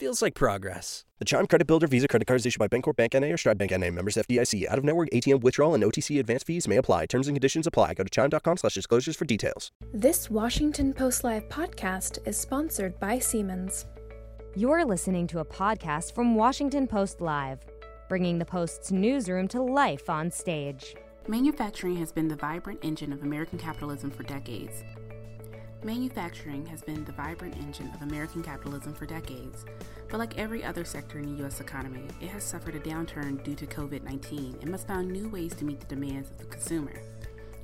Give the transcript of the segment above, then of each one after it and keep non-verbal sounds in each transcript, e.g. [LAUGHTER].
Feels like progress. The Chime Credit Builder Visa Credit Card is issued by Bancorp Bank NA or Stride Bank NA. Members FDIC. Out of network ATM withdrawal and OTC advance fees may apply. Terms and conditions apply. Go to chime.com slash disclosures for details. This Washington Post Live podcast is sponsored by Siemens. You're listening to a podcast from Washington Post Live, bringing the Post's newsroom to life on stage. Manufacturing has been the vibrant engine of American capitalism for decades. Manufacturing has been the vibrant engine of American capitalism for decades, but like every other sector in the U.S. economy, it has suffered a downturn due to COVID 19 and must find new ways to meet the demands of the consumer.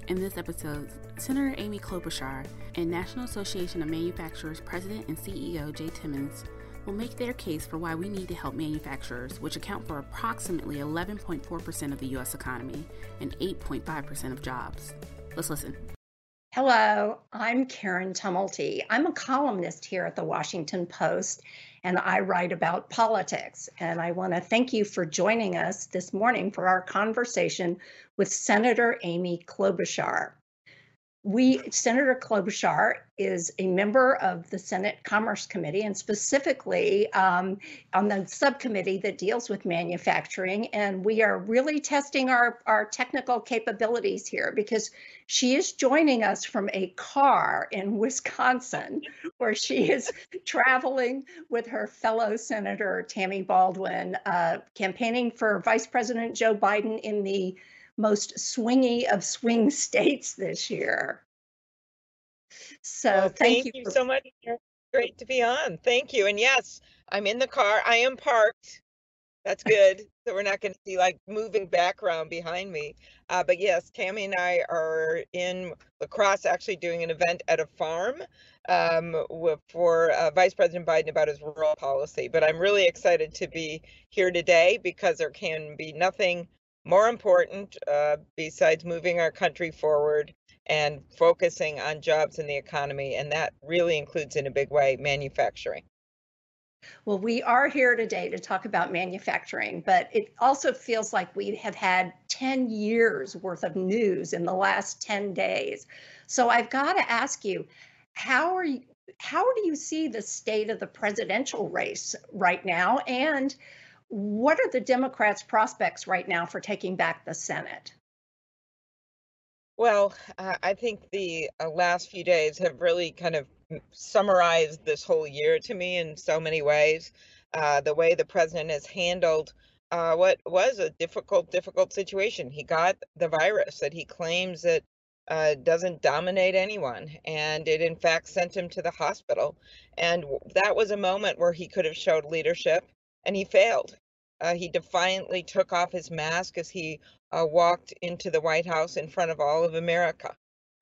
In this episode, Senator Amy Klobuchar and National Association of Manufacturers President and CEO Jay Timmons will make their case for why we need to help manufacturers, which account for approximately 11.4% of the U.S. economy and 8.5% of jobs. Let's listen. Hello, I'm Karen Tumulty. I'm a columnist here at the Washington Post, and I write about politics. And I want to thank you for joining us this morning for our conversation with Senator Amy Klobuchar we Senator Klobuchar is a member of the Senate Commerce Committee and specifically um, on the subcommittee that deals with manufacturing. And we are really testing our, our technical capabilities here because she is joining us from a car in Wisconsin where she is [LAUGHS] traveling with her fellow Senator Tammy Baldwin, uh, campaigning for Vice President Joe Biden in the most swingy of swing [LAUGHS] states this year. So well, thank, thank, you, you so much. Great to be on. Thank you. And yes, I'm in the car. I am parked. That's good. [LAUGHS] so we're not going to see like moving background behind me. Uh, but yes, Tammy and I are in La Crosse actually doing an event at a farm um, for uh, Vice President Biden about his rural policy. But I'm really excited to be here today because there can be nothing more important uh, besides moving our country forward and focusing on jobs in the economy. And that really includes, in a big way, manufacturing. Well, we are here today to talk about manufacturing, but it also feels like we have had 10 years worth of news in the last 10 days. So I've got to ask you, how are you? How do you see the state of the presidential race right now? And what are the Democrats' prospects right now for taking back the Senate? Well, uh, I think the uh, last few days have really kind of summarized this whole year to me in so many ways. Uh, the way the president has handled uh, what was a difficult, difficult situation. He got the virus that he claims that uh, doesn't dominate anyone, and it in fact sent him to the hospital. And that was a moment where he could have showed leadership and he failed. Uh, he defiantly took off his mask as he uh, walked into the White House in front of all of America.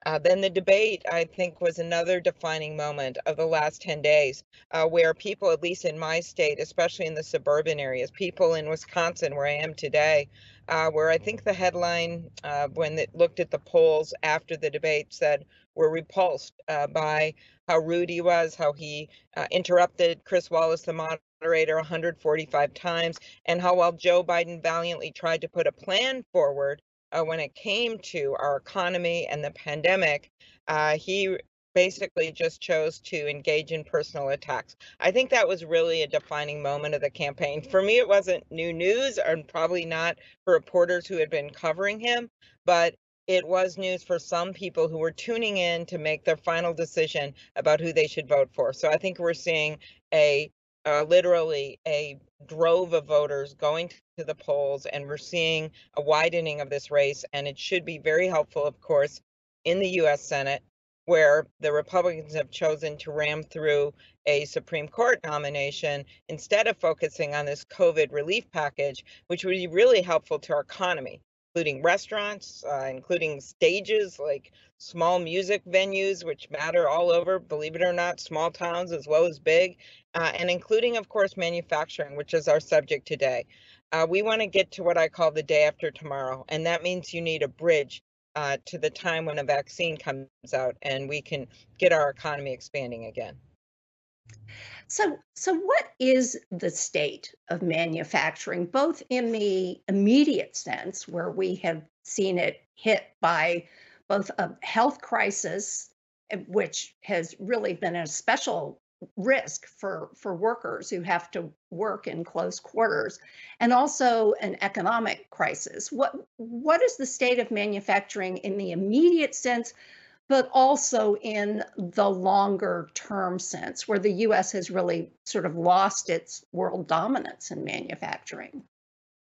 Uh, then the debate, I think, was another defining moment of the last 10 days, uh, where people, at least in my state, especially in the suburban areas, people in Wisconsin, where I am today, uh, where I think the headline, uh, when it looked at the polls after the debate, said, were repulsed uh, by how rude he was, how he uh, interrupted Chris Wallace, the moderator, 145 times, and how while Joe Biden valiantly tried to put a plan forward uh, when it came to our economy and the pandemic, uh, he basically just chose to engage in personal attacks. I think that was really a defining moment of the campaign. For me, it wasn't new news, and probably not for reporters who had been covering him, but it was news for some people who were tuning in to make their final decision about who they should vote for. So I think we're seeing a uh, literally a drove of voters going to the polls, and we're seeing a widening of this race. And it should be very helpful, of course, in the U.S. Senate, where the Republicans have chosen to ram through a Supreme Court nomination instead of focusing on this COVID relief package, which would be really helpful to our economy including restaurants, uh, including stages like small music venues, which matter all over, believe it or not, small towns as well as big, uh, and including, of course, manufacturing, which is our subject today. Uh, we want to get to what I call the day after tomorrow, and that means you need a bridge uh, to the time when a vaccine comes out and we can get our economy expanding again. So, so what is the state of manufacturing, both in the immediate sense, where we have seen it hit by both a health crisis, eh, which has really been a special risk for for workers who have to work in close quarters and also an economic crisis? What what is the state of manufacturing in the immediate sense but also in the longer term sense where the US has really sort of lost its world dominance in manufacturing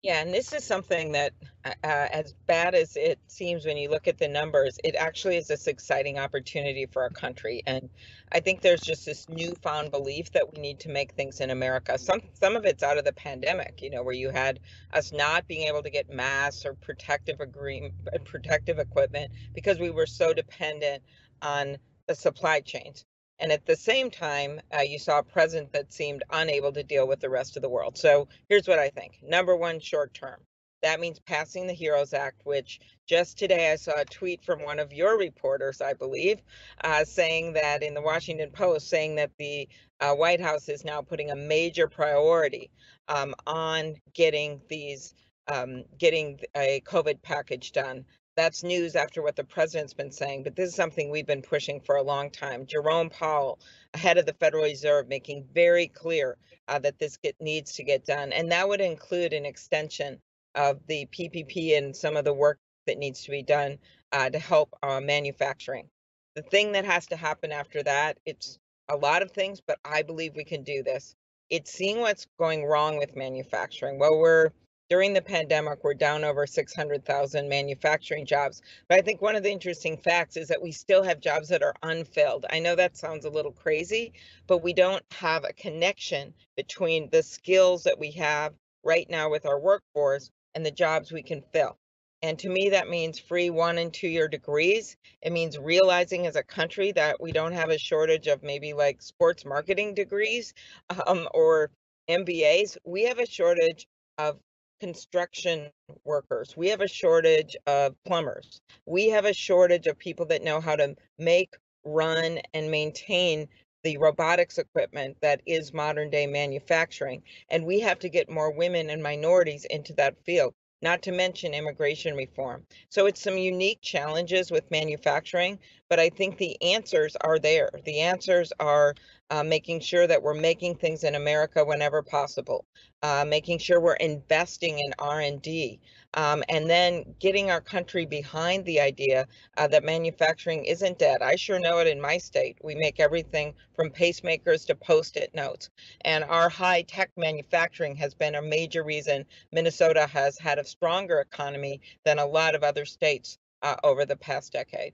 yeah, and this is something that, uh, uh, as bad as it seems when you look at the numbers, it actually is this exciting opportunity for our country. And I think there's just this newfound belief that we need to make things in America. Some some of it's out of the pandemic, you know, where you had us not being able to get masks or protective agreement, protective equipment because we were so dependent on the supply chains. And at the same time, uh, you saw a president that seemed unable to deal with the rest of the world. So here's what I think. Number one, short term. That means passing the HEROES Act, which just today I saw a tweet from one of your reporters, I believe, uh, saying that in the Washington Post, saying that the uh, White House is now putting a major priority um, on getting these, um, getting a COVID package done that's news after what the president's been saying, but this is something we've been pushing for a long time. Jerome Powell, head of the Federal Reserve, making very clear uh, that this get, needs to get done. And that would include an extension of the PPP and some of the work that needs to be done uh, to help uh, manufacturing. The thing that has to happen after that, it's a lot of things, but I believe we can do this. It's seeing what's going wrong with manufacturing. Well, we're during the pandemic, we're down over 600,000 manufacturing jobs. But I think one of the interesting facts is that we still have jobs that are unfilled. I know that sounds a little crazy, but we don't have a connection between the skills that we have right now with our workforce and the jobs we can fill. And to me, that means free one and two year degrees. It means realizing as a country that we don't have a shortage of maybe like sports marketing degrees [LAUGHS] um, or MBAs. We have a shortage of construction workers. We have a shortage of plumbers. We have a shortage of people that know how to make, run, and maintain the robotics equipment that is modern day manufacturing. And we have to get more women and minorities into that field, not to mention immigration reform. So it's some unique challenges with manufacturing, but I think the answers are there. The answers are uh, making sure that we're making things in America whenever possible, uh, making sure we're investing in R&D, um, and then getting our country behind the idea uh, that manufacturing isn't dead. I sure know it in my state. We make everything from pacemakers to post-it notes, and our high-tech manufacturing has been a major reason Minnesota has had a stronger economy than a lot of other states uh, over the past decade.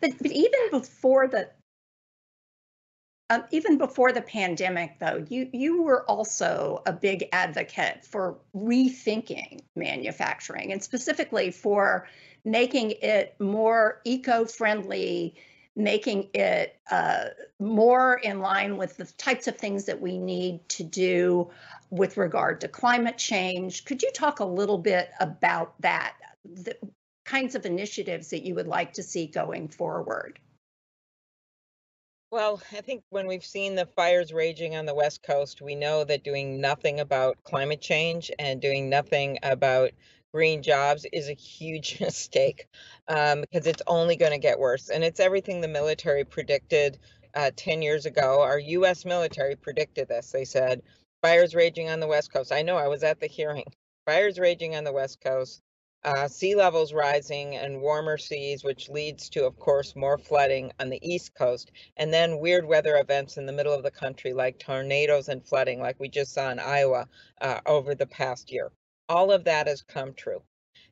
But, but even before the um, even before the pandemic, though, you you were also a big advocate for rethinking manufacturing and specifically for making it more eco-friendly, making it uh, more in line with the types of things that we need to do with regard to climate change. Could you talk a little bit about that, the kinds of initiatives that you would like to see going forward? Well, I think when we've seen the fires raging on the West Coast, we know that doing nothing about climate change and doing nothing about green jobs is a huge [LAUGHS] mistake um, because it's only going to get worse. And it's everything the military predicted uh, 10 years ago. Our US military predicted this. They said, fires raging on the West Coast. I know I was at the hearing. Fires raging on the West Coast uh, sea levels rising and warmer seas, which leads to, of course, more flooding on the East Coast, and then weird weather events in the middle of the country, like tornadoes and flooding, like we just saw in Iowa uh, over the past year. All of that has come true.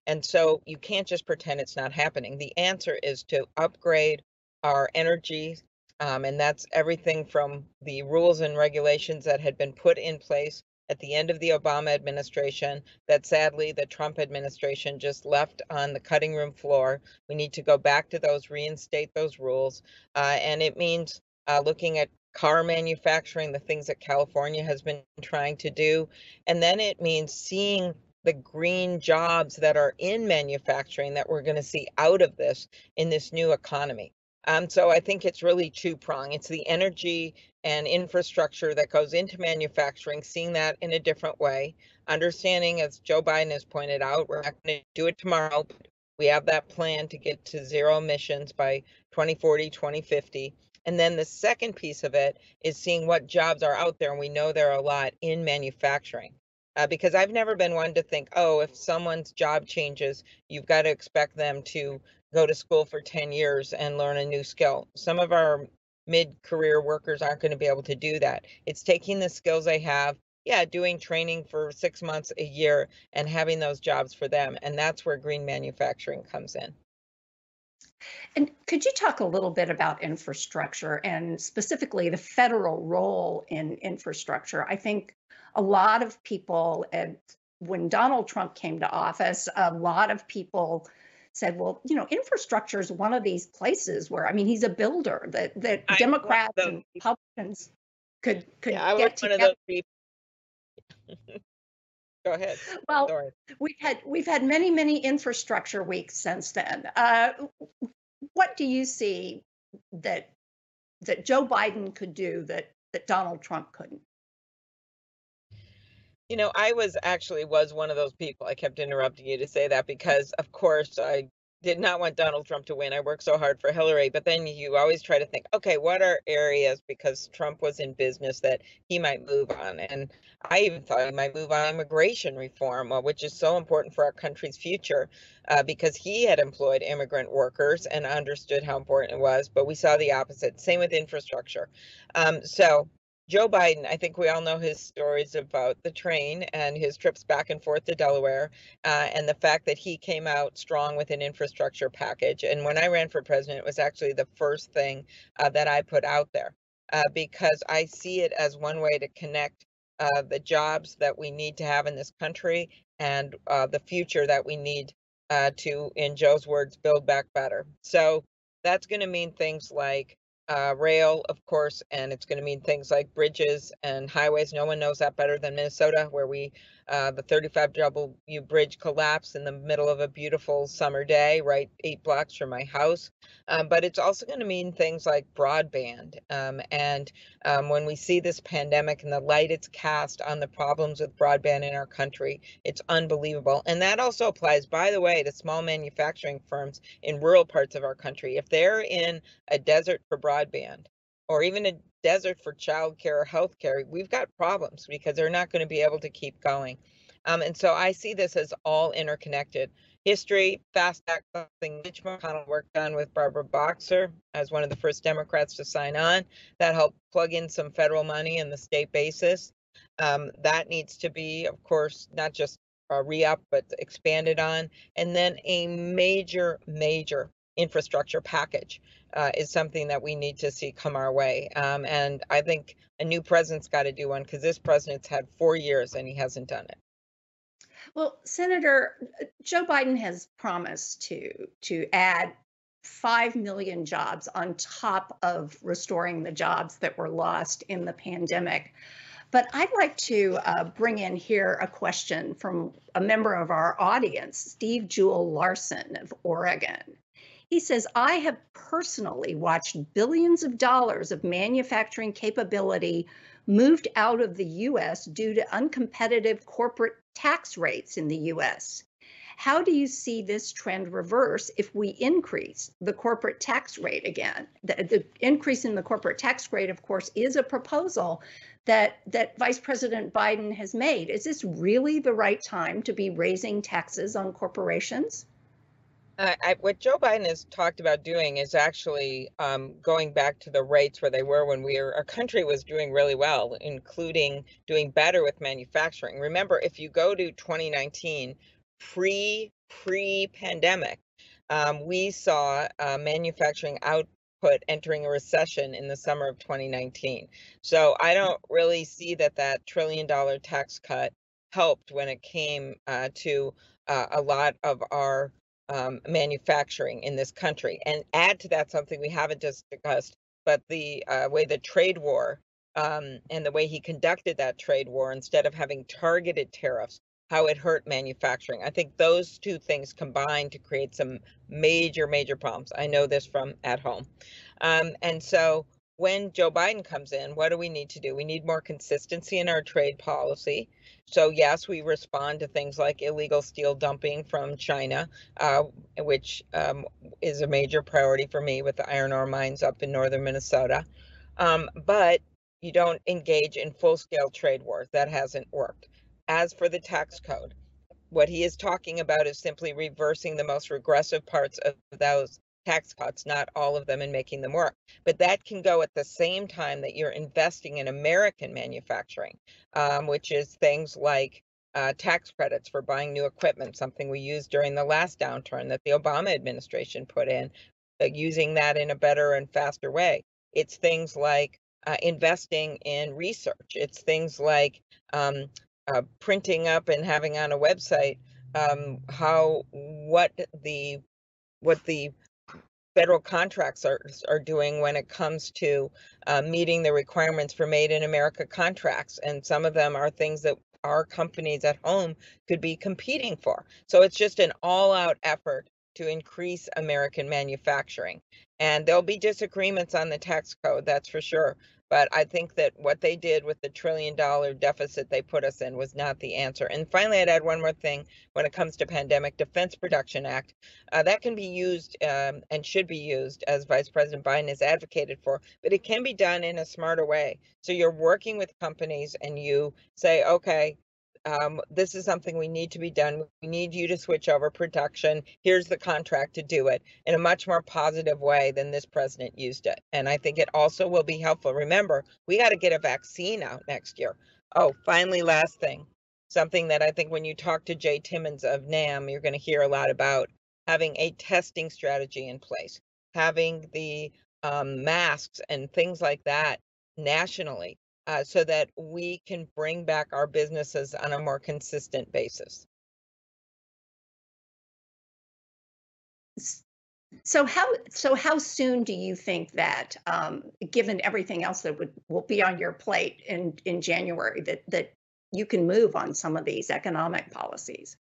And so you can't just pretend it's not happening. The answer is to upgrade our energy. Um, and that's everything from the rules and regulations that had been put in place at the end of the Obama administration that sadly the Trump administration just left on the cutting room floor. We need to go back to those, reinstate those rules. Uh, and it means uh, looking at car manufacturing, the things that California has been trying to do. And then it means seeing the green jobs that are in manufacturing that we're going to see out of this in this new economy. Um, so I think it's really two prong. It's the energy and infrastructure that goes into manufacturing, seeing that in a different way, understanding, as Joe Biden has pointed out, we're not going to do it tomorrow. we have that plan to get to zero emissions by 2040, 2050. And then the second piece of it is seeing what jobs are out there. And we know there are a lot in manufacturing. Uh, because I've never been one to think, oh, if someone's job changes, you've got to expect them to go to school for 10 years and learn a new skill. Some of our mid career workers aren't going to be able to do that. It's taking the skills they have, yeah, doing training for six months a year and having those jobs for them. And that's where green manufacturing comes in. And could you talk a little bit about infrastructure and specifically the federal role in infrastructure? I think a lot of people, and when Donald Trump came to office, a lot of people said, well, you know, infrastructure is one of these places where, I mean, he's a builder that, that I Democrats and Republicans could, could yeah, get together. [LAUGHS] Go ahead. Well, Sorry. we've had we've had many many infrastructure weeks since then. Uh, what do you see that that Joe Biden could do that that Donald Trump couldn't? You know, I was actually was one of those people. I kept interrupting you to say that because, of course, I did not want Donald Trump to win. I worked so hard for Hillary, but then you always try to think, okay, what are areas because Trump was in business that he might move on? And I even thought he might move on immigration reform, uh, which is so important for our country's future, uh, because he had employed immigrant workers and understood how important it was. But we saw the opposite. Same with infrastructure. Um, so Joe Biden, I think we all know his stories about the train and his trips back and forth to Delaware, uh, and the fact that he came out strong with an infrastructure package. And when I ran for president, it was actually the first thing uh, that I put out there uh, because I see it as one way to connect uh, the jobs that we need to have in this country and uh, the future that we need uh, to, in Joe's words, build back better. So that's going to mean things like uh, rail, of course, and it's going to mean things like bridges and highways. No one knows that better than Minnesota, where we uh, the 35W bridge collapsed in the middle of a beautiful summer day, right eight blocks from my house. Um, but it's also going to mean things like broadband. Um, and um, when we see this pandemic and the light it's cast on the problems with broadband in our country, it's unbelievable. And that also applies, by the way, to small manufacturing firms in rural parts of our country. If they're in a desert for broadband, or even a desert for childcare or healthcare, we've got problems because they're not going to be able to keep going. Um, and so I see this as all interconnected. History, FAST Act, something Mitch McConnell worked on with Barbara Boxer as one of the first Democrats to sign on. That helped plug in some federal money in the state basis. Um, that needs to be, of course, not just uh, re-up, but expanded on. And then a major, major infrastructure package uh, is something that we need to see come our way. Um, and I think a new president's got to do one because this president's had four years and he hasn't done it. Well, Senator Joe Biden has promised to to add 5 million jobs on top of restoring the jobs that were lost in the pandemic. But I'd like to uh, bring in here a question from a member of our audience, Steve Jewell Larson of Oregon. He says, I have personally watched billions of dollars of manufacturing capability moved out of the US due to uncompetitive corporate tax rates in the US. How do you see this trend reverse if we increase the corporate tax rate again? The, the, increase in the corporate tax rate, of course, is a proposal that, that Vice President Biden has made. Is this really the right time to be raising taxes on corporations? Uh, I, what Joe Biden has talked about doing is actually um, going back to the rates where they were when we were, our country was doing really well, including doing better with manufacturing. Remember, if you go to 2019, pre pre pandemic, um, we saw uh, manufacturing output entering a recession in the summer of 2019. So I don't really see that that trillion dollar tax cut helped when it came uh, to uh, a lot of our um, manufacturing in this country. And add to that something we haven't just discussed, but the uh, way the trade war um, and the way he conducted that trade war, instead of having targeted tariffs, how it hurt manufacturing. I think those two things combined to create some major, major problems. I know this from at home. Um, and so when Joe Biden comes in, what do we need to do? We need more consistency in our trade policy. So, yes, we respond to things like illegal steel dumping from China, uh, which um, is a major priority for me with the iron ore mines up in northern Minnesota. Um, but you don't engage in full scale trade wars. That hasn't worked. As for the tax code, what he is talking about is simply reversing the most regressive parts of those tax cuts, not all of them, and making them work. But that can go at the same time that you're investing in American manufacturing, um, which is things like uh, tax credits for buying new equipment, something we used during the last downturn that the Obama administration put in, uh, using that in a better and faster way. It's things like uh, investing in research. It's things like um, uh, printing up and having on a website um, how what the what the federal contracts are are doing when it comes to uh, meeting the requirements for made in America contracts, and some of them are things that our companies at home could be competing for. So it's just an all-out effort to increase American manufacturing. And there'll be disagreements on the tax code, that's for sure. But I think that what they did with the trillion dollar deficit they put us in was not the answer. And finally, I'd add one more thing when it comes to Pandemic Defense Production Act. Uh, that can be used um, and should be used, as Vice President Biden has advocated for, but it can be done in a smarter way. So you're working with companies and you say, okay, um, this is something we need to be done. We need you to switch over production. Here's the contract to do it in a much more positive way than this president used it. And I think it also will be helpful. Remember, we got to get a vaccine out next year. Oh, finally, last thing something that I think when you talk to Jay Timmons of NAM, you're going to hear a lot about having a testing strategy in place, having the um, masks and things like that nationally uh, so that we can bring back our businesses on a more consistent basis. So how so how soon do you think that, um, given everything else that would will be on your plate in in January, that that you can move on some of these economic policies?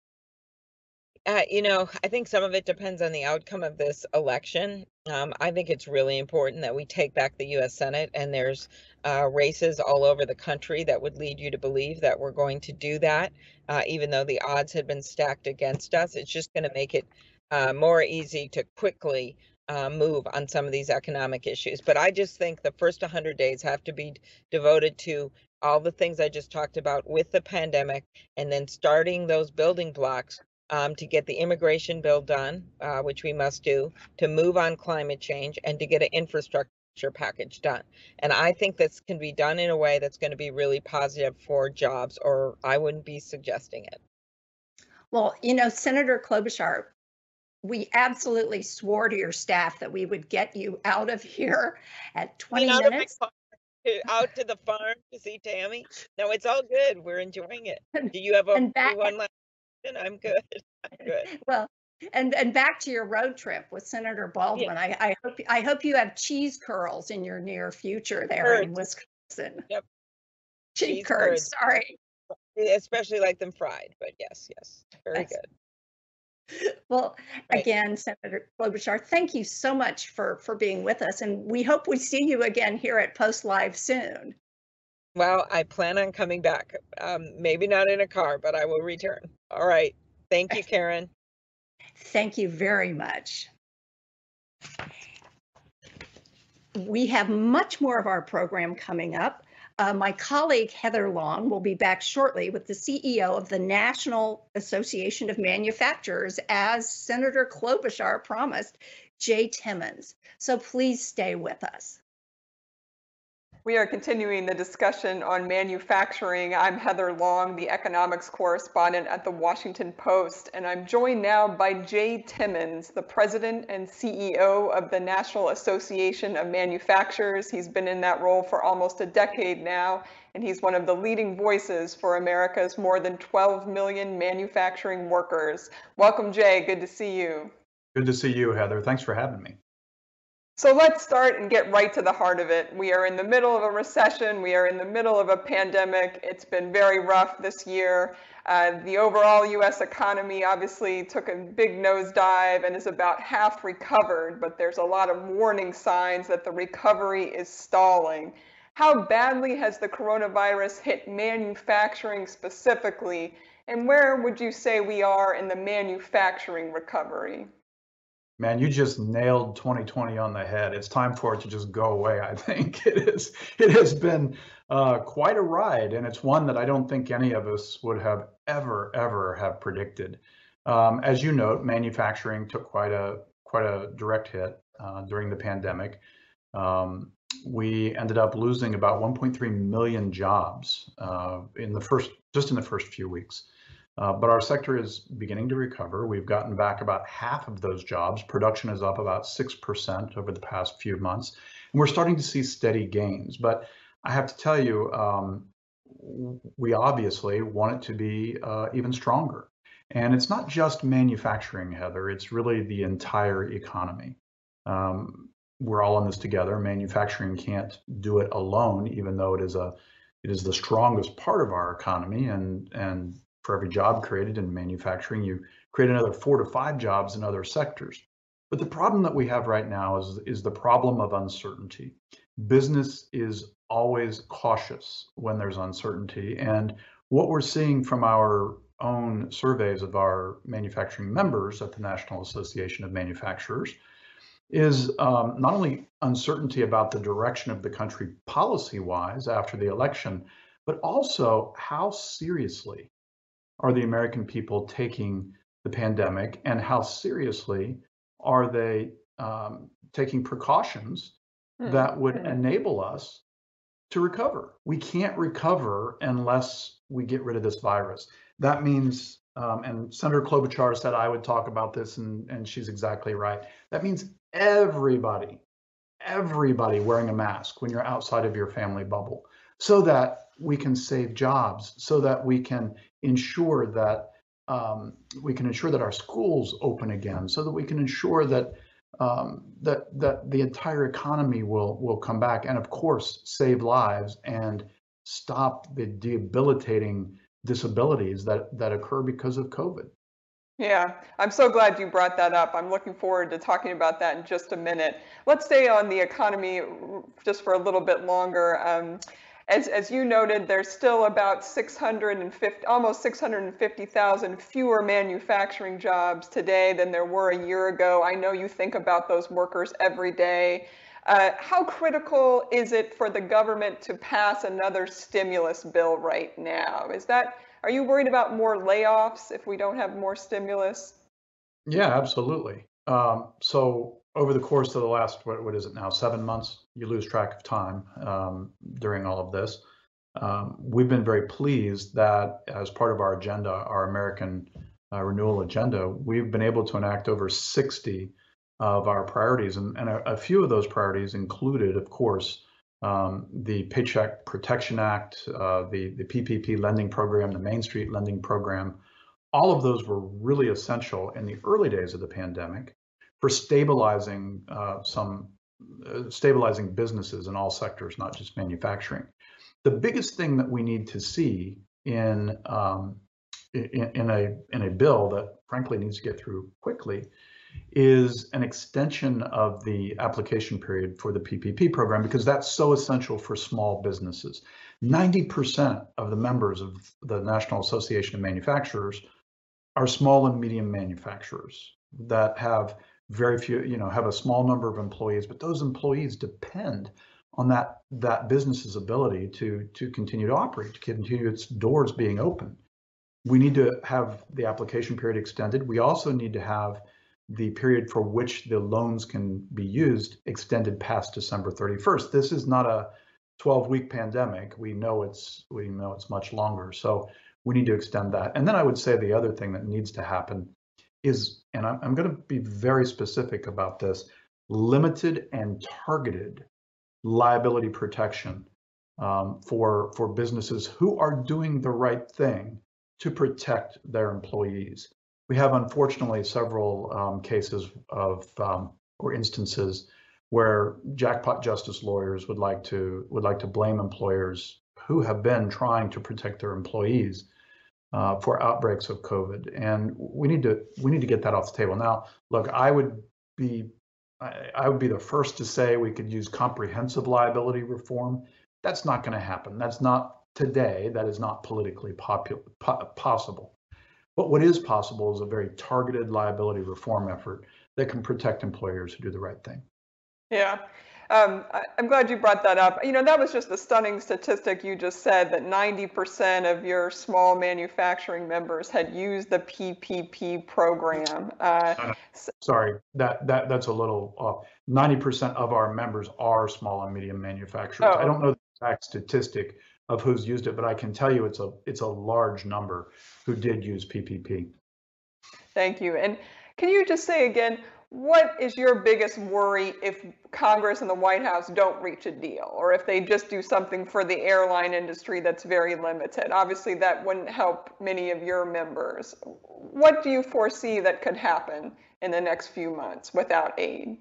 Uh, you know, I think some of it depends on the outcome of this election. Um, I think it's really important that we take back the U.S. Senate, and there's uh, races all over the country that would lead you to believe that we're going to do that, uh, even though the odds had been stacked against us. It's just going to make it uh, more easy to quickly uh, move on some of these economic issues. But I just think the first 100 days have to be devoted to all the things I just talked about with the pandemic, and then starting those building blocks um, to get the immigration bill done, uh, which we must do, to move on climate change, and to get an infrastructure package done. And I think this can be done in a way that's going to be really positive for jobs, or I wouldn't be suggesting it. Well, you know, Senator Klobuchar, we absolutely swore to your staff that we would get you out of here at 20 minutes. out to the farm to see Tammy. No, it's all good. We're enjoying it. [LAUGHS] Do you have a back, one last? [LAUGHS] I'm good. I'm [LAUGHS] good. Well, and and back to your road trip with Senator Baldwin. Yeah. I, I hope I hope you have cheese curls in your near future there curds. in Wisconsin. Yep. [LAUGHS] Cheese, cheese curds. curds. Sorry. Especially like them fried, but yes, yes, very good. Well, right. again, Senator Klobuchar, thank you so much for for being with us, and we hope we see you again here at Post Live soon. Well, I plan on coming back. Um, maybe not in a car, but I will return. All right. Thank you, Karen. Thank you very much. We have much more of our program coming up. Uh, my colleague Heather Long will be back shortly with the CEO of the National Association of Manufacturers, as Senator Klobuchar promised, Jay Timmons. So please stay with us. We are continuing the discussion on manufacturing. I'm Heather Long, the economics correspondent at the Washington Post, and I'm joined now by Jay Timmons, the president and CEO of the National Association of Manufacturers. He's been in that role for almost a decade now, and he's one of the leading voices for America's more than 12 million manufacturing workers. Welcome, Jay. Good to see you. Good to see you, Heather. Thanks for having me. So let's start and get right to the heart of it. We are in the middle of a recession. We are in the middle of a pandemic. It's been very rough this year. Uh, the overall US economy obviously took a big nosedive and is about half recovered, but there's a lot of warning signs that the recovery is stalling. How badly has the coronavirus hit manufacturing specifically, and where would you say we are in the manufacturing recovery? Man, you just nailed 2020 on the head. It's time for it to just go away. I think [LAUGHS] it is. It has been uh, quite a ride, and it's one that I don't think any of us would have ever, ever have predicted. Um, as you note, manufacturing took quite a quite a direct hit uh, during the pandemic. Um, we ended up losing about 1.3 million jobs uh, in the first just in the first few weeks. Uh, but our sector is beginning to recover. We've gotten back about half of those jobs. Production is up about 6% over the past few months. And we're starting to see steady gains. But I have to tell you, um, we obviously want it to be uh, even stronger. And it's not just manufacturing, Heather, it's really the entire economy. Um, we're all in this together. Manufacturing can't do it alone, even though it is a it is the strongest part of our economy and and for every job created in manufacturing, you create another four to five jobs in other sectors. But the problem that we have right now is, is the problem of uncertainty. Business is always cautious when there's uncertainty. And what we're seeing from our own surveys of our manufacturing members at the National Association of Manufacturers is um, not only uncertainty about the direction of the country policy wise after the election, but also how seriously are the American people taking the pandemic and how seriously are they um, taking precautions mm-hmm. that would hmm. enable us to recover? We can't recover unless we get rid of this virus. That means, um, and Senator Klobuchar said I would talk about this, and, and she's exactly right. That means everybody, everybody wearing a mask when you're outside of your family bubble so that we can save jobs, so that we can ensure that um, we can ensure that our schools open again, so that we can ensure that um, that that the entire economy will will come back, and of course save lives and stop the debilitating disabilities that that occur because of COVID. Yeah, I'm so glad you brought that up. I'm looking forward to talking about that in just a minute. Let's stay on the economy just for a little bit longer. Um, as, as you noted, there's still about 650, almost 650,000 fewer manufacturing jobs today than there were a year ago. I know you think about those workers every day. Uh, how critical is it for the government to pass another stimulus bill right now? Is that are you worried about more layoffs if we don't have more stimulus? Yeah, absolutely. Um, so over the course of the last what, what is it now seven months you lose track of time um, during all of this. Um, we've been very pleased that as part of our agenda our american uh, renewal agenda we've been able to enact over 60 of our priorities. And, and a, a, few of those priorities included of course um, the paycheck protection act uh, the, the ppp lending program the main street lending program. All of those were really essential in the early days of the pandemic for stabilizing uh, some uh, stabilizing businesses in all sectors, not just manufacturing. The biggest thing that we need to see in um, in, in, a in a bill that frankly needs to get through quickly is an extension of the application period for the PPP program because that's so essential for small businesses. 90% of the members of the National Association of Manufacturers are small and medium manufacturers that have very few, you know, have a small number of employees, but those employees depend on that that business's ability to to continue to operate, to continue its doors being open. We need to have the application period extended. We also need to have the period for which the loans can be used extended past December 31st. This is not a 12 week pandemic. We know it's we know it's much longer. So we need to extend that. And then I would say the other thing that needs to happen is, and I'm, I'm going to be very specific about this, limited and targeted liability protection um, for for businesses who are doing the right thing to protect their employees. We have unfortunately several um, cases of um, or instances where jackpot justice lawyers would like to would like to blame employers who have been trying to protect their employees uh, for outbreaks of COVID, and we need to we need to get that off the table. Now, look, I would be I, I would be the first to say we could use comprehensive liability reform. That's not going to happen. That's not today. That is not politically popular, po- possible. But what is possible is a very targeted liability reform effort that can protect employers who do the right thing. Yeah. Um, I, am glad you brought that up. You know, that was just a stunning statistic you just said that 90% of your small manufacturing members had used the PPP program. Uh, Sorry, that, that that's a little off. 90% of our members are small and medium manufacturers. Oh. I don't know the exact statistic of who's used it, but I can tell you it's a it's a large number who did use PPP. Thank you. And can you just say again what is your biggest worry if Congress and the White House don't reach a deal, or if they just do something for the airline industry that's very limited? Obviously, that wouldn't help many of your members. What do you foresee that could happen in the next few months without aid?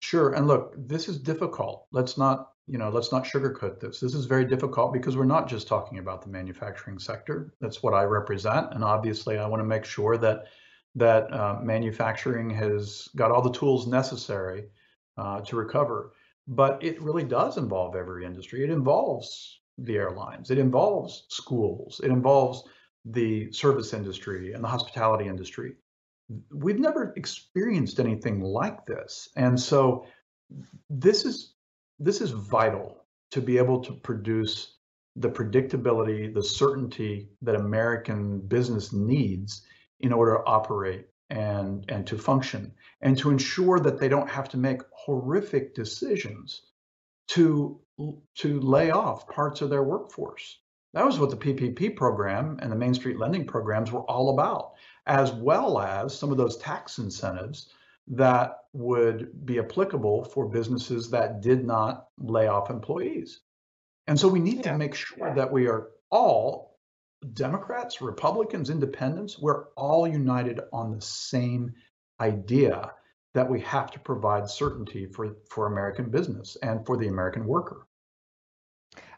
Sure. And look, this is difficult. Let's not, you know, let's not sugarcoat this. This is very difficult because we're not just talking about the manufacturing sector. That's what I represent, and obviously, I want to make sure that that uh, manufacturing has got all the tools necessary uh, to recover. But it really does involve every industry. It involves the airlines, it involves schools, it involves the service industry and the hospitality industry. We've never experienced anything like this. And so this is this is vital to be able to produce the predictability, the certainty that American business needs in order to operate and and to function and to ensure that they don't have to make horrific decisions to to lay off parts of their workforce that was what the ppp program and the main street lending programs were all about as well as some of those tax incentives that would be applicable for businesses that did not lay off employees and so we need yeah. to make sure yeah. that we are all Democrats, Republicans, Independents, we're all united on the same idea that we have to provide certainty for, for American business and for the American worker.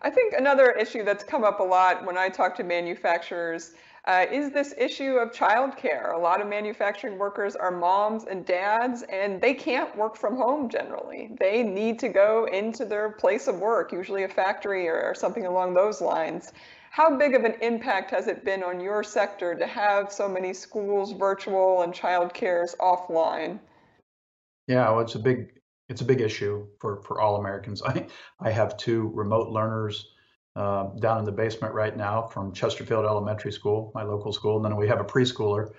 I think another issue that's come up a lot when I talk to manufacturers uh, is this issue of childcare. A lot of manufacturing workers are moms and dads, and they can't work from home generally. They need to go into their place of work, usually a factory or, or something along those lines. How big of an impact has it been on your sector to have so many schools virtual and child cares offline? Yeah, well, it's a big it's a big issue for for all Americans. [LAUGHS] I I have two remote learners uh, down in the basement right now from Chesterfield Elementary School, my local school, and then we have a preschooler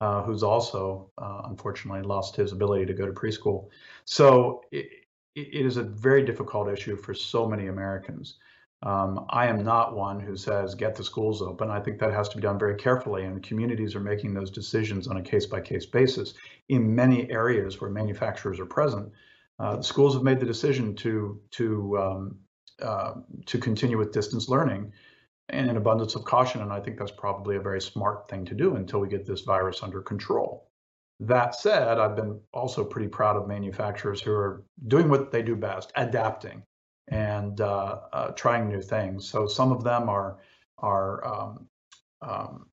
uh, who's also uh, unfortunately lost his ability to go to preschool. So it, it is a very difficult issue for so many Americans. Um, I am not one who says get the schools open. I think that has to be done very carefully, and communities are making those decisions on a case by case basis. In many areas where manufacturers are present, uh, schools have made the decision to to um, uh, to continue with distance learning and an abundance of caution. And I think that's probably a very smart thing to do until we get this virus under control. That said, I've been also pretty proud of manufacturers who are doing what they do best, adapting and uh, uh, trying new things. So some of them are are um, um,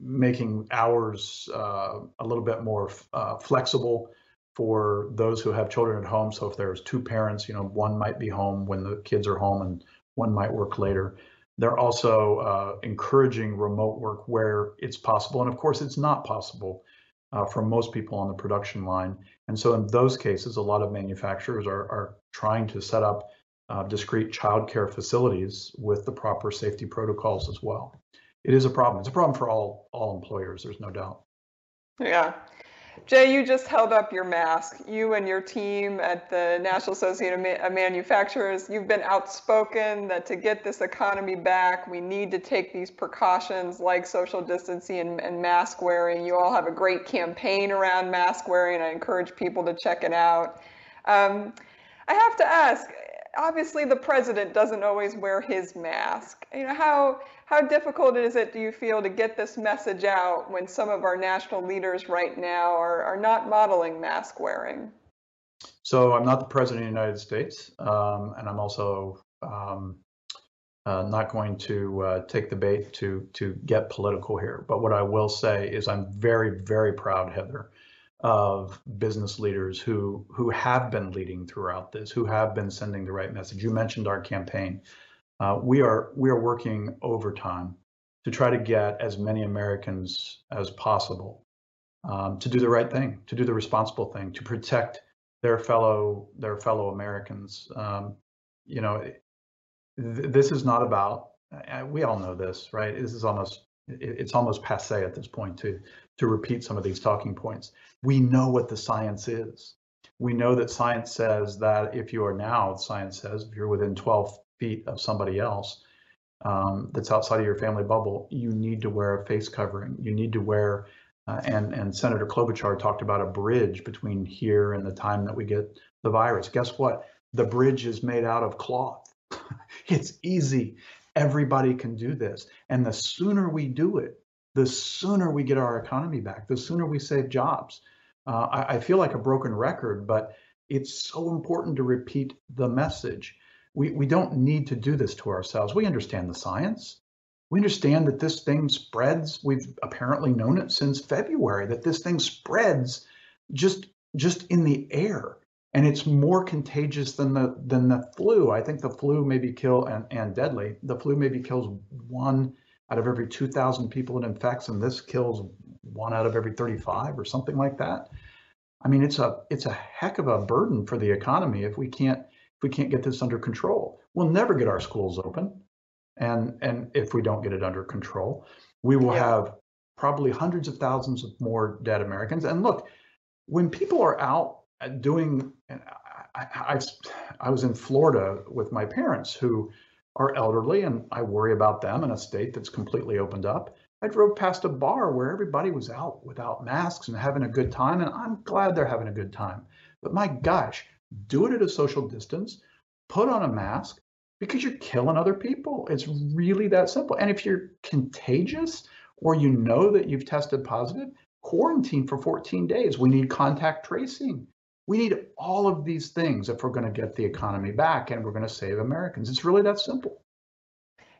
making hours uh, a little bit more uh, flexible for those who have children at home. So if there's two parents, you know, one might be home when the kids are home, and one might work later. They're also uh, encouraging remote work where it's possible, and of course, it's not possible. Uh, for most people on the production line. And so in those cases, a lot of manufacturers are, are trying to set up uh, discrete childcare facilities with the proper safety protocols as well. It is a problem. It's a problem for all all employers. There's no doubt. Yeah. Jay, you just held up your mask. You and your team at the National Association of Manufacturers, you've been outspoken that to get this economy back, we need to take these precautions like social distancing and, and mask wearing. You all have a great campaign around mask wearing. I encourage people to check it out. Um, I have to ask, obviously the president doesn't always wear his mask. You know, how how difficult is it do you feel to get this message out when some of our national leaders right now are, are not modeling mask wearing? So I'm not the president of the United States, um, and I'm also um, uh, not going to uh, take the bait to to get political here. But what I will say is I'm very very proud, Heather, of business leaders who who have been leading throughout this, who have been sending the right message. You mentioned our campaign. Uh, we are we are working overtime to try to get as many Americans as possible um, to do the right thing, to do the responsible thing, to protect their fellow their fellow Americans. Um, you know, th- this is not about. We all know this, right? This is almost it's almost passe at this point to to repeat some of these talking points. We know what the science is. We know that science says that if you are now, science says, if you're within 12 feet of somebody else um, that's outside of your family bubble, you need to wear a face covering. You need to wear uh, and, and Senator Klobuchar talked about a bridge between here and the time that we get the virus. Guess what? The bridge is made out of cloth. [LAUGHS] it's easy. Everybody can do this. And the sooner we do it, the sooner we get our economy back, the sooner we save jobs. Uh, I, I feel like a broken record, but it's so important to repeat the message. We, we don't need to do this to ourselves. We understand the science we understand that this thing spreads. We've apparently known it since February that this thing spreads just just in the air, and it's more contagious than the than the flu. I think the flu maybe kill and, and deadly. The flu maybe kills one out of every 2,000 people it infects, and this kills one out of every 35 or something like that. I mean, it's a it's a heck of a burden for the economy if we can't if we can't get this under control. We'll never get our schools open and and if we don't get it under control, we will yeah. have probably hundreds of thousands of more dead Americans. And look, when people are out doing, I, I, I was in Florida with my parents who are elderly, and I worry about them in a state that's completely opened up. I drove past a bar where everybody was out without masks and having a good time, and I'm glad they're having a good time. But my gosh, do it at a social distance, put on a mask, because you're killing other people. It's really that simple. And if you're contagious or you know that you've tested positive, quarantine for 14 days. We need contact tracing. We need all of these things if we're going to get the economy back and we're going to save Americans. It's really that simple.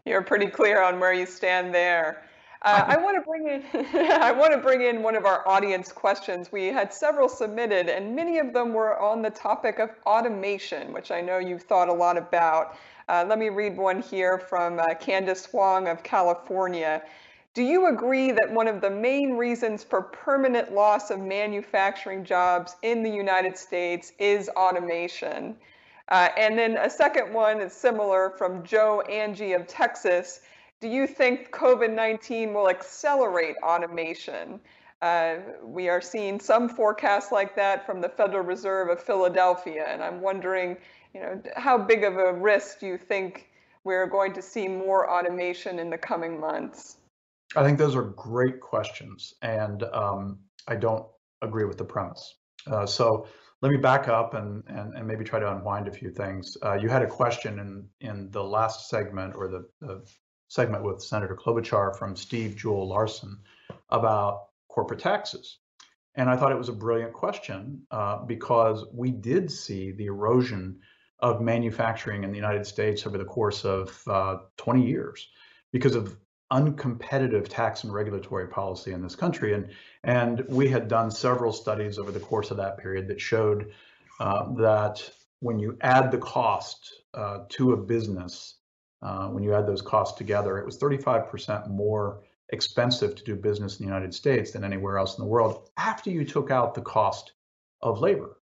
You're pretty clear on where you stand there. Uh, I [LAUGHS] want to bring in [LAUGHS] I want to bring in one of our audience questions. We had several submitted, and many of them were on the topic of automation, which I know you've thought a lot about. Uh, let me read one here from uh, Candace Wong of California. Do you agree that one of the main reasons for permanent loss of manufacturing jobs in the United States is automation? Uh, and then a second one is similar from Joe Angie of Texas. Do you think COVID 19 will accelerate automation? Uh, we are seeing some forecasts like that from the Federal Reserve of Philadelphia, and I'm wondering you know, how big of a risk do you think we're going to see more automation in the coming months? I think those are great questions, and um, I don't agree with the premise. Uh, so let me back up and, and, and maybe try to unwind a few things. Uh, you had a question in, in the last segment or the, the segment with Senator Klobuchar from Steve Jewell Larson about corporate taxes. And I thought it was a brilliant question uh, because we did see the erosion of manufacturing in the United States over the course of uh, 20 years because of uncompetitive tax and regulatory policy in this country. And, and we had done several studies over the course of that period that showed uh, that when you add the cost uh, to a business, uh, when you add those costs together, it was 35% more expensive to do business in the United States than anywhere else in the world after you took out the cost of labor.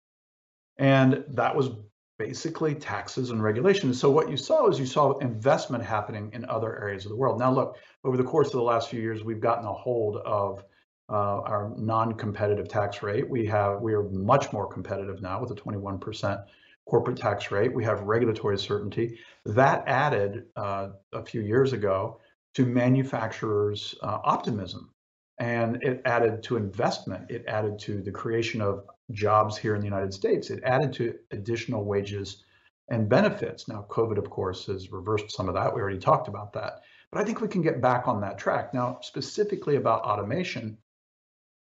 And that was basically taxes and regulations. So what you saw is you saw investment happening in other areas of the world. Now, look, over the course of the last few years, we've gotten a hold of uh, our non-competitive tax rate. We have we are much more competitive now with a 21% corporate tax rate. We have regulatory certainty. That added uh, a few years ago to manufacturers' uh, optimism, and it added to investment. It added to the creation of jobs here in the United States. It added to additional wages and benefits. Now, COVID, of course, has reversed some of that. We already talked about that. But I think we can get back on that track. Now, specifically about automation,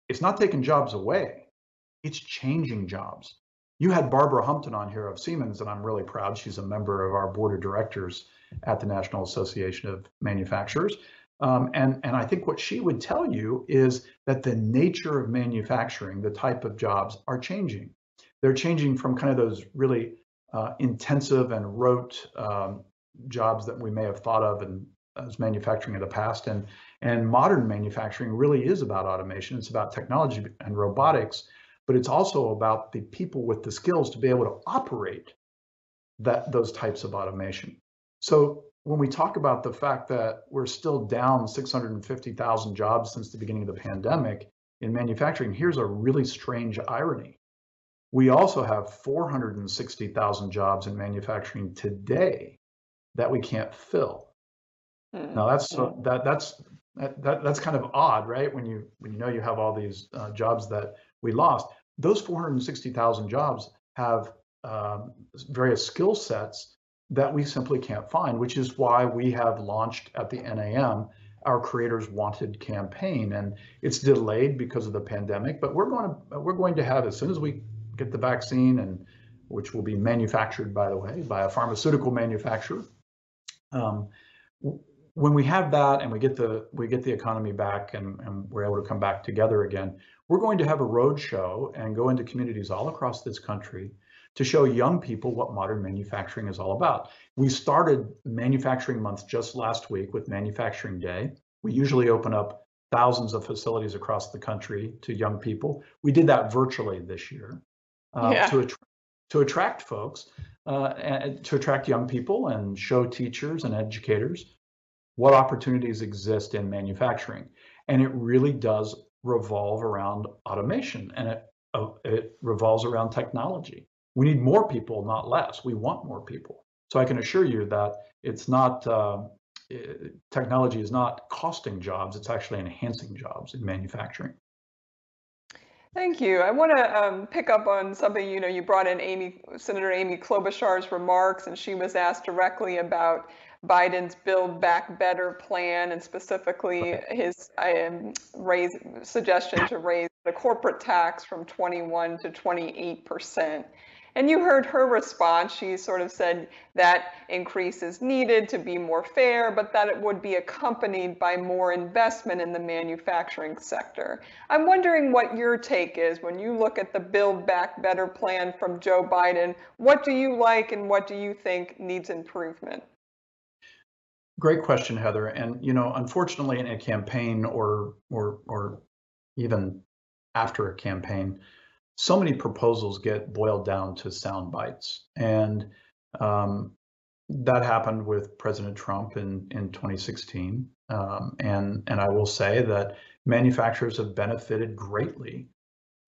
it's not taking jobs away, it's changing jobs. You had Barbara Humpton on here of Siemens, and I'm really proud. She's a member of our board of directors at the National Association of Manufacturers. Um, and, and I think what she would tell you is that the nature of manufacturing, the type of jobs are changing. They're changing from kind of those really uh, intensive and rote um, jobs that we may have thought of as manufacturing in the past. And, and modern manufacturing really is about automation. It's about technology and robotics, but it's also about the people with the skills to be able to operate that those types of automation. So when we talk about the fact that we're still down 650,000 jobs since the beginning of the pandemic in manufacturing, here's a really strange irony. We also have 460,000 jobs in manufacturing today that we can't fill. Mm. Now that's so that that's that, that, that's kind of odd, right? When you when you know you have all these uh, jobs that we lost, those 460,000 jobs have um, various skill sets that we simply can't find, which is why we have launched at the NAM our creators wanted campaign. And it's delayed because of the pandemic but we're going to we're going to have as soon as we get the vaccine and which will be manufactured by the way by a pharmaceutical manufacturer um, when we have that and we get the we get the economy back and, and we're able to come back together again, we're going to have a road show and go into communities all across this country to show young people what modern manufacturing is all about. We started Manufacturing Month just last week with Manufacturing Day. We usually open up thousands of facilities across the country to young people. We did that virtually this year uh, yeah. to, att- to attract folks, uh, and to attract young people and show teachers and educators what opportunities exist in manufacturing. And it really does revolve around automation and it, uh, it revolves around technology. We need more people, not less. We want more people. So I can assure you that it's not, uh, technology is not costing jobs, it's actually enhancing jobs in manufacturing. Thank you. I want to um, pick up on something, you know, you brought in Amy, Senator Amy Klobuchar's remarks, and she was asked directly about Biden's Build Back Better plan and specifically his um, raise suggestion to raise the corporate tax from 21 to 28 percent. And you heard her response. She sort of said that increase is needed to be more fair, but that it would be accompanied by more investment in the manufacturing sector. I'm wondering what your take is when you look at the Build Back Better plan from Joe Biden. What do you like and what do you think needs improvement? Great question, Heather. And you know, unfortunately, in a campaign or or or even after a campaign, so many proposals get boiled down to sound bites, and um, that happened with President Trump in in 2016. Um, and and I will say that manufacturers have benefited greatly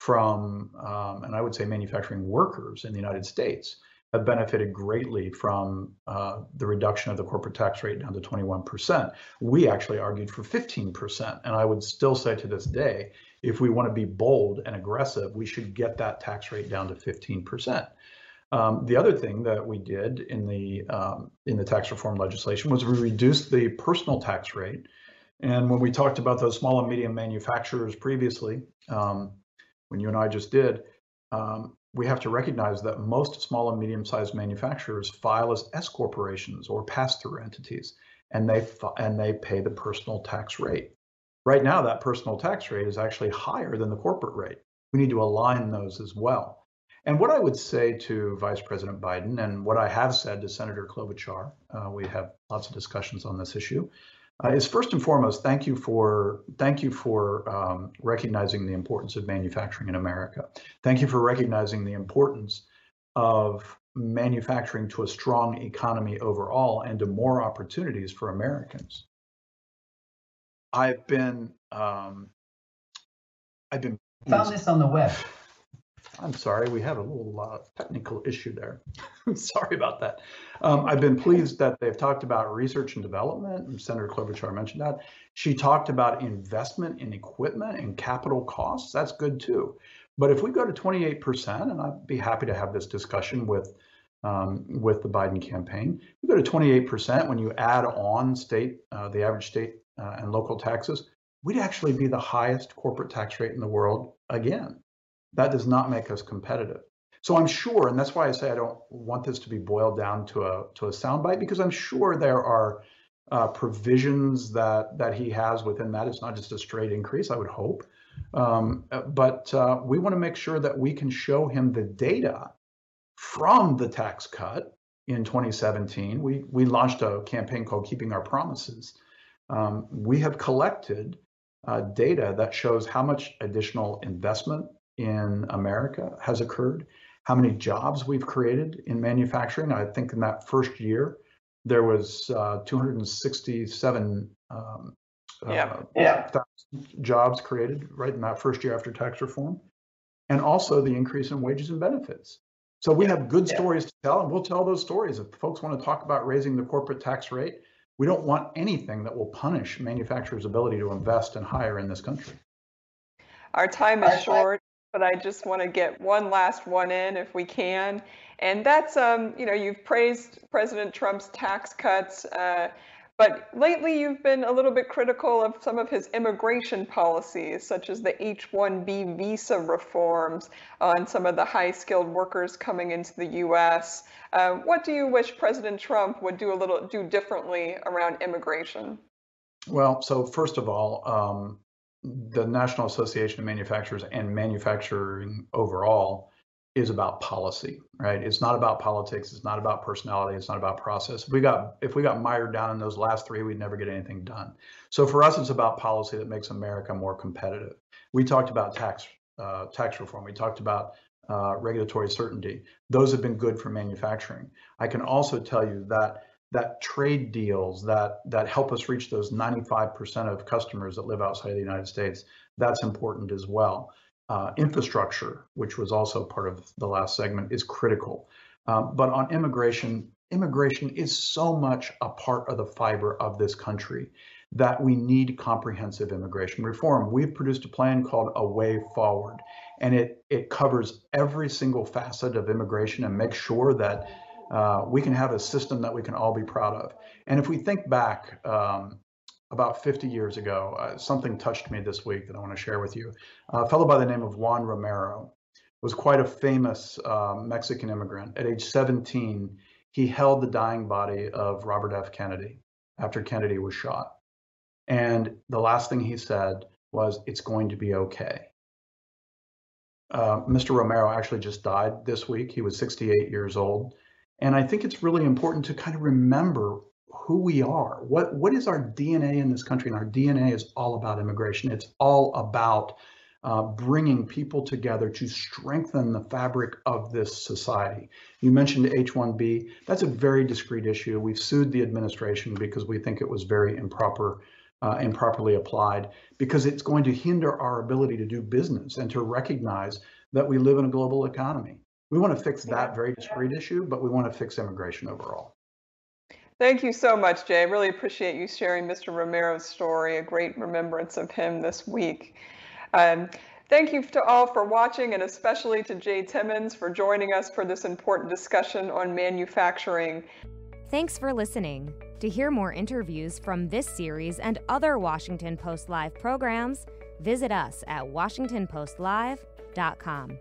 from, um, and I would say manufacturing workers in the United States have benefited greatly from uh, the reduction of the corporate tax rate down to 21%. We actually argued for 15%. And I would still say to this day, if we want to be bold and aggressive, we should get that tax rate down to 15%. Um, the other thing that we did in the um, in the tax reform legislation was we reduced the personal tax rate. And when we talked about those small and medium manufacturers previously, um, when you and I just did, um, we have to recognize that most small and medium-sized manufacturers file as S corporations or pass-through entities, and they and they pay the personal tax rate. Right now, that personal tax rate is actually higher than the corporate rate. We need to align those as well. And what I would say to Vice President Biden, and what I have said to Senator Klobuchar, uh, we have lots of discussions on this issue, uh, is first and foremost thank you for thank you for um, recognizing the importance of manufacturing in America. Thank you for recognizing the importance of manufacturing to a strong economy overall and to more opportunities for Americans. I've been um, I've been found this on the web. I'm sorry, we had a little uh, technical issue there. [LAUGHS] sorry about that. Um, I've been pleased that they've talked about research and development. and Senator Klobuchar mentioned that. She talked about investment in equipment and capital costs. That's good too. But if we go to 28%, and I'd be happy to have this discussion with um, with the Biden campaign, we go to 28% when you add on state, uh, the average state uh, and local taxes, we'd actually be the highest corporate tax rate in the world again that does not make us competitive. So I'm sure, and that's why I say I don't want this to be boiled down to a to a soundbite because I'm sure there are uh, provisions that that he has within that. It's not just a straight increase. I would hope, um, but uh, we want to make sure that we can show him the data from the tax cut in 2017. We we launched a campaign called Keeping Our Promises. Um, we have collected uh, data that shows how much additional investment in America has occurred, how many jobs we've created in manufacturing. I think in that first year, there was uh, 267 um, yeah. Uh, yeah. jobs created right in that first year after tax reform, and also the increase in wages and benefits. So we have good yeah. stories to tell, and we'll tell those stories. If folks want to talk about raising the corporate tax rate, we don't want anything that will punish manufacturers' ability to invest and hire in this country. Our time is short, but I just want to get one last one in if we can. And that's, um, you know, you've praised President Trump's tax cuts. Uh, but lately, you've been a little bit critical of some of his immigration policies, such as the H 1B visa reforms on some of the high skilled workers coming into the US. Uh, what do you wish President Trump would do a little do differently around immigration? Well, so first of all, um, the National Association of Manufacturers and manufacturing overall is about policy, right? It's not about politics. It's not about personality. It's not about process. If we got if we got mired down in those last three, we'd never get anything done. So for us, it's about policy that makes America more competitive. We talked about tax uh, tax reform. We talked about uh, regulatory certainty. Those have been good for manufacturing. I can also tell you that that trade deals that that help us reach those 95% of customers that live outside of the United States, that's important as well uh, infrastructure, which was also part of the last segment, is critical. Um, but on immigration, immigration is so much a part of the fiber of this country that we need comprehensive immigration reform. We've produced a plan called A Way Forward, and it it covers every single facet of immigration and makes sure that uh, we can have a system that we can all be proud of. And if we think back, um, about 50 years ago, uh, something touched me this week that I want to share with you. a fellow by the name of Juan Romero was quite a famous uh, Mexican immigrant. At age 17, he held the dying body of Robert F. Kennedy after Kennedy was shot. And the last thing he said was, It's going to be okay. Uh, Mr. Romero actually just died this week. He was 68 years old. And I think it's really important to kind of remember who we are. What what is our DNA in this country? And our DNA is all about immigration. It's all about uh, bringing people together to strengthen the fabric of this society. You mentioned H-1B. That's a very discrete issue. We've sued the administration because we think it was very improper. Uh, improperly applied because it's going to hinder our ability to do business and to recognize that we live in a global economy. We want to fix that very discrete issue, but we want to fix immigration overall. Thank you so much, Jay. I really appreciate you sharing Mr. Romero's story, a great remembrance of him this week. Um, thank you to all for watching, and especially to Jay Timmons for joining us for this important discussion on manufacturing. Thanks for listening. To hear more interviews from this series and other Washington Post Live programs, visit us at WashingtonPostLive.com.